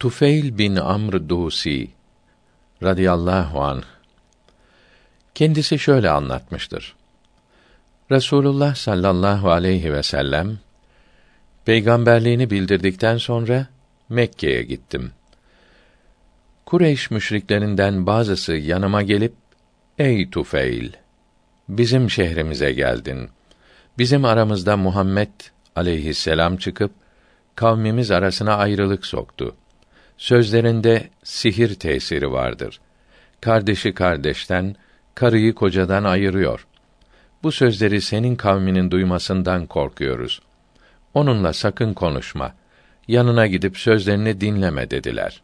Tufeil bin Amr Dusi radıyallahu anh kendisi şöyle anlatmıştır. Resulullah sallallahu aleyhi ve sellem peygamberliğini bildirdikten sonra Mekke'ye gittim. Kureyş müşriklerinden bazısı yanıma gelip Ey Tufeil bizim şehrimize geldin. Bizim aramızda Muhammed aleyhisselam çıkıp kavmimiz arasına ayrılık soktu. Sözlerinde sihir tesiri vardır. Kardeşi kardeşten, karıyı kocadan ayırıyor. Bu sözleri senin kavminin duymasından korkuyoruz. Onunla sakın konuşma. Yanına gidip sözlerini dinleme dediler.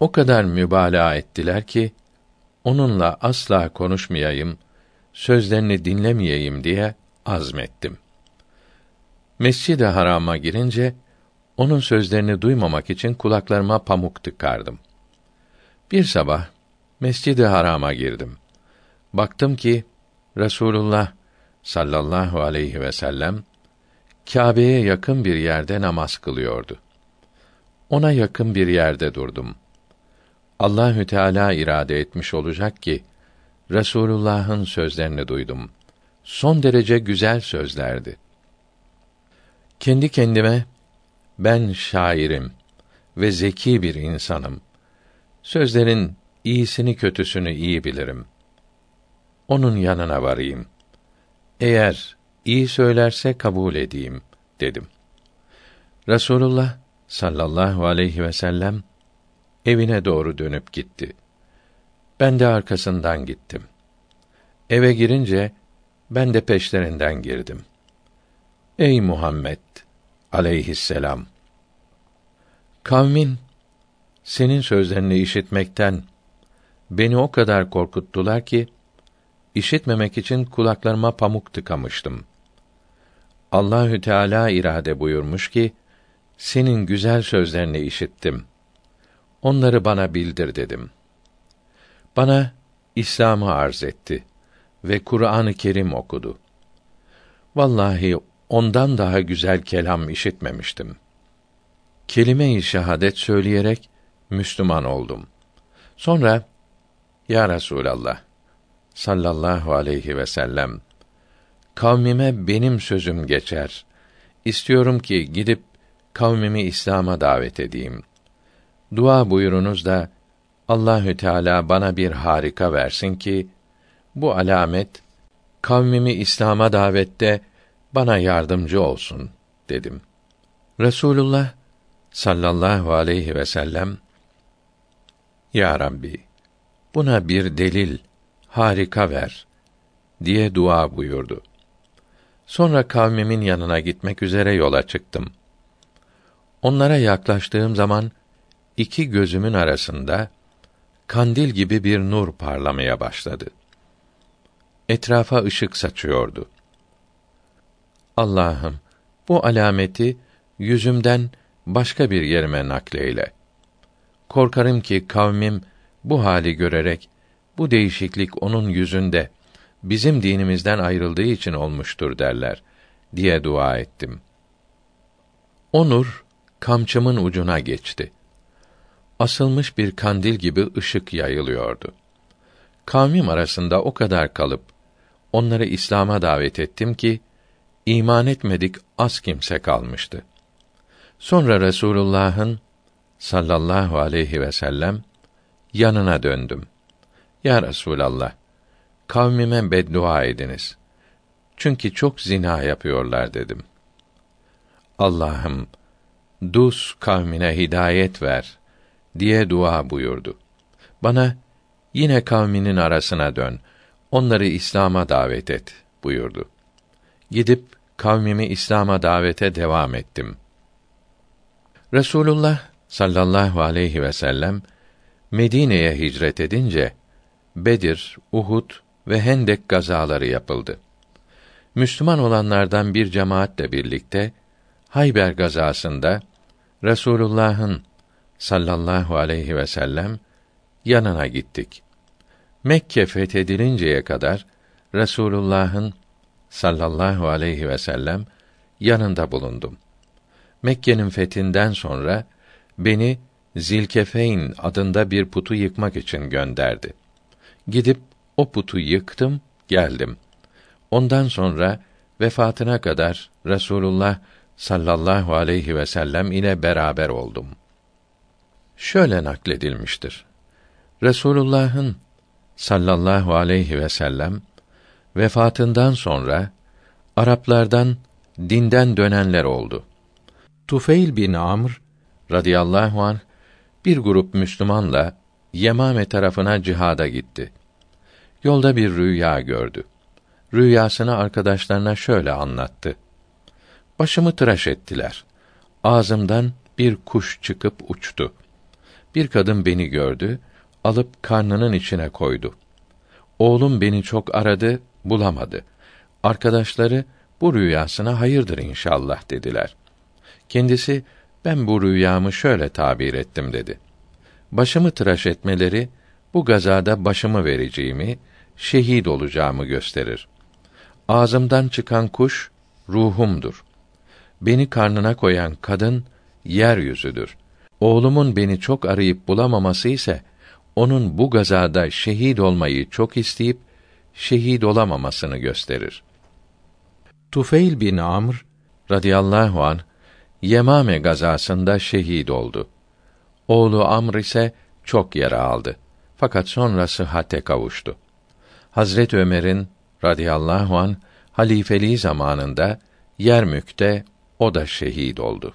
O kadar mübalağa ettiler ki onunla asla konuşmayayım, sözlerini dinlemeyeyim diye azmettim. Mescid-i Haram'a girince onun sözlerini duymamak için kulaklarıma pamuk tıkardım. Bir sabah Mescid-i Haram'a girdim. Baktım ki Resulullah sallallahu aleyhi ve sellem Kâbe'ye yakın bir yerde namaz kılıyordu. Ona yakın bir yerde durdum. Allahü Teala irade etmiş olacak ki Resulullah'ın sözlerini duydum. Son derece güzel sözlerdi. Kendi kendime ben şairim ve zeki bir insanım. Sözlerin iyisini kötüsünü iyi bilirim. Onun yanına varayım. Eğer iyi söylerse kabul edeyim dedim. Resulullah sallallahu aleyhi ve sellem evine doğru dönüp gitti. Ben de arkasından gittim. Eve girince ben de peşlerinden girdim. Ey Muhammed aleyhisselam kavmin senin sözlerini işitmekten beni o kadar korkuttular ki işitmemek için kulaklarıma pamuk tıkamıştım. Allahü Teala irade buyurmuş ki senin güzel sözlerini işittim. Onları bana bildir dedim. Bana İslam'ı arz etti ve Kur'an-ı Kerim okudu. Vallahi ondan daha güzel kelam işitmemiştim. Kelime-i şehadet söyleyerek Müslüman oldum. Sonra ya Resulallah sallallahu aleyhi ve sellem kavmime benim sözüm geçer. İstiyorum ki gidip kavmimi İslam'a davet edeyim. Dua buyurunuz da Allahü Teala bana bir harika versin ki bu alamet kavmimi İslam'a davette bana yardımcı olsun dedim. Resulullah sallallahu aleyhi ve sellem Ya Rabbi buna bir delil harika ver diye dua buyurdu. Sonra kavmimin yanına gitmek üzere yola çıktım. Onlara yaklaştığım zaman iki gözümün arasında kandil gibi bir nur parlamaya başladı. Etrafa ışık saçıyordu. Allah'ım bu alameti yüzümden başka bir yerime nakleyle. Korkarım ki kavmim bu hali görerek bu değişiklik onun yüzünde bizim dinimizden ayrıldığı için olmuştur derler diye dua ettim. O nur kamçımın ucuna geçti. Asılmış bir kandil gibi ışık yayılıyordu. Kavmim arasında o kadar kalıp onları İslam'a davet ettim ki iman etmedik az kimse kalmıştı. Sonra Resulullah'ın sallallahu aleyhi ve sellem yanına döndüm. Ya Resulallah, kavmime beddua ediniz. Çünkü çok zina yapıyorlar dedim. Allah'ım, Dus kavmine hidayet ver diye dua buyurdu. Bana yine kavminin arasına dön, onları İslam'a davet et buyurdu. Gidip kavmimi İslam'a davete devam ettim. Resulullah sallallahu aleyhi ve sellem Medine'ye hicret edince Bedir, Uhud ve Hendek gazaları yapıldı. Müslüman olanlardan bir cemaatle birlikte Hayber gazasında Resulullah'ın sallallahu aleyhi ve sellem yanına gittik. Mekke fethedilinceye kadar Resulullah'ın sallallahu aleyhi ve sellem yanında bulundum. Mekke'nin fethinden sonra beni Zilkefeyn adında bir putu yıkmak için gönderdi. Gidip o putu yıktım, geldim. Ondan sonra vefatına kadar Resulullah sallallahu aleyhi ve sellem ile beraber oldum. Şöyle nakledilmiştir. Resulullah'ın sallallahu aleyhi ve sellem vefatından sonra Araplardan dinden dönenler oldu. Tufeil bin Amr radıyallahu anh bir grup Müslümanla Yemame tarafına cihada gitti. Yolda bir rüya gördü. Rüyasını arkadaşlarına şöyle anlattı. Başımı tıraş ettiler. Ağzımdan bir kuş çıkıp uçtu. Bir kadın beni gördü, alıp karnının içine koydu. Oğlum beni çok aradı, bulamadı. Arkadaşları bu rüyasına hayırdır inşallah dediler. Kendisi ben bu rüyamı şöyle tabir ettim dedi. Başımı tıraş etmeleri bu gazada başımı vereceğimi, şehit olacağımı gösterir. Ağzımdan çıkan kuş ruhumdur. Beni karnına koyan kadın yeryüzüdür. Oğlumun beni çok arayıp bulamaması ise onun bu gazada şehit olmayı çok isteyip şehit olamamasını gösterir. Tufeil bin Amr radıyallahu an Yemame gazasında şehit oldu. Oğlu Amr ise çok yara aldı. Fakat sonra sıhhate kavuştu. Hazret Ömer'in radıyallahu an halifeliği zamanında Yermük'te o da şehit oldu.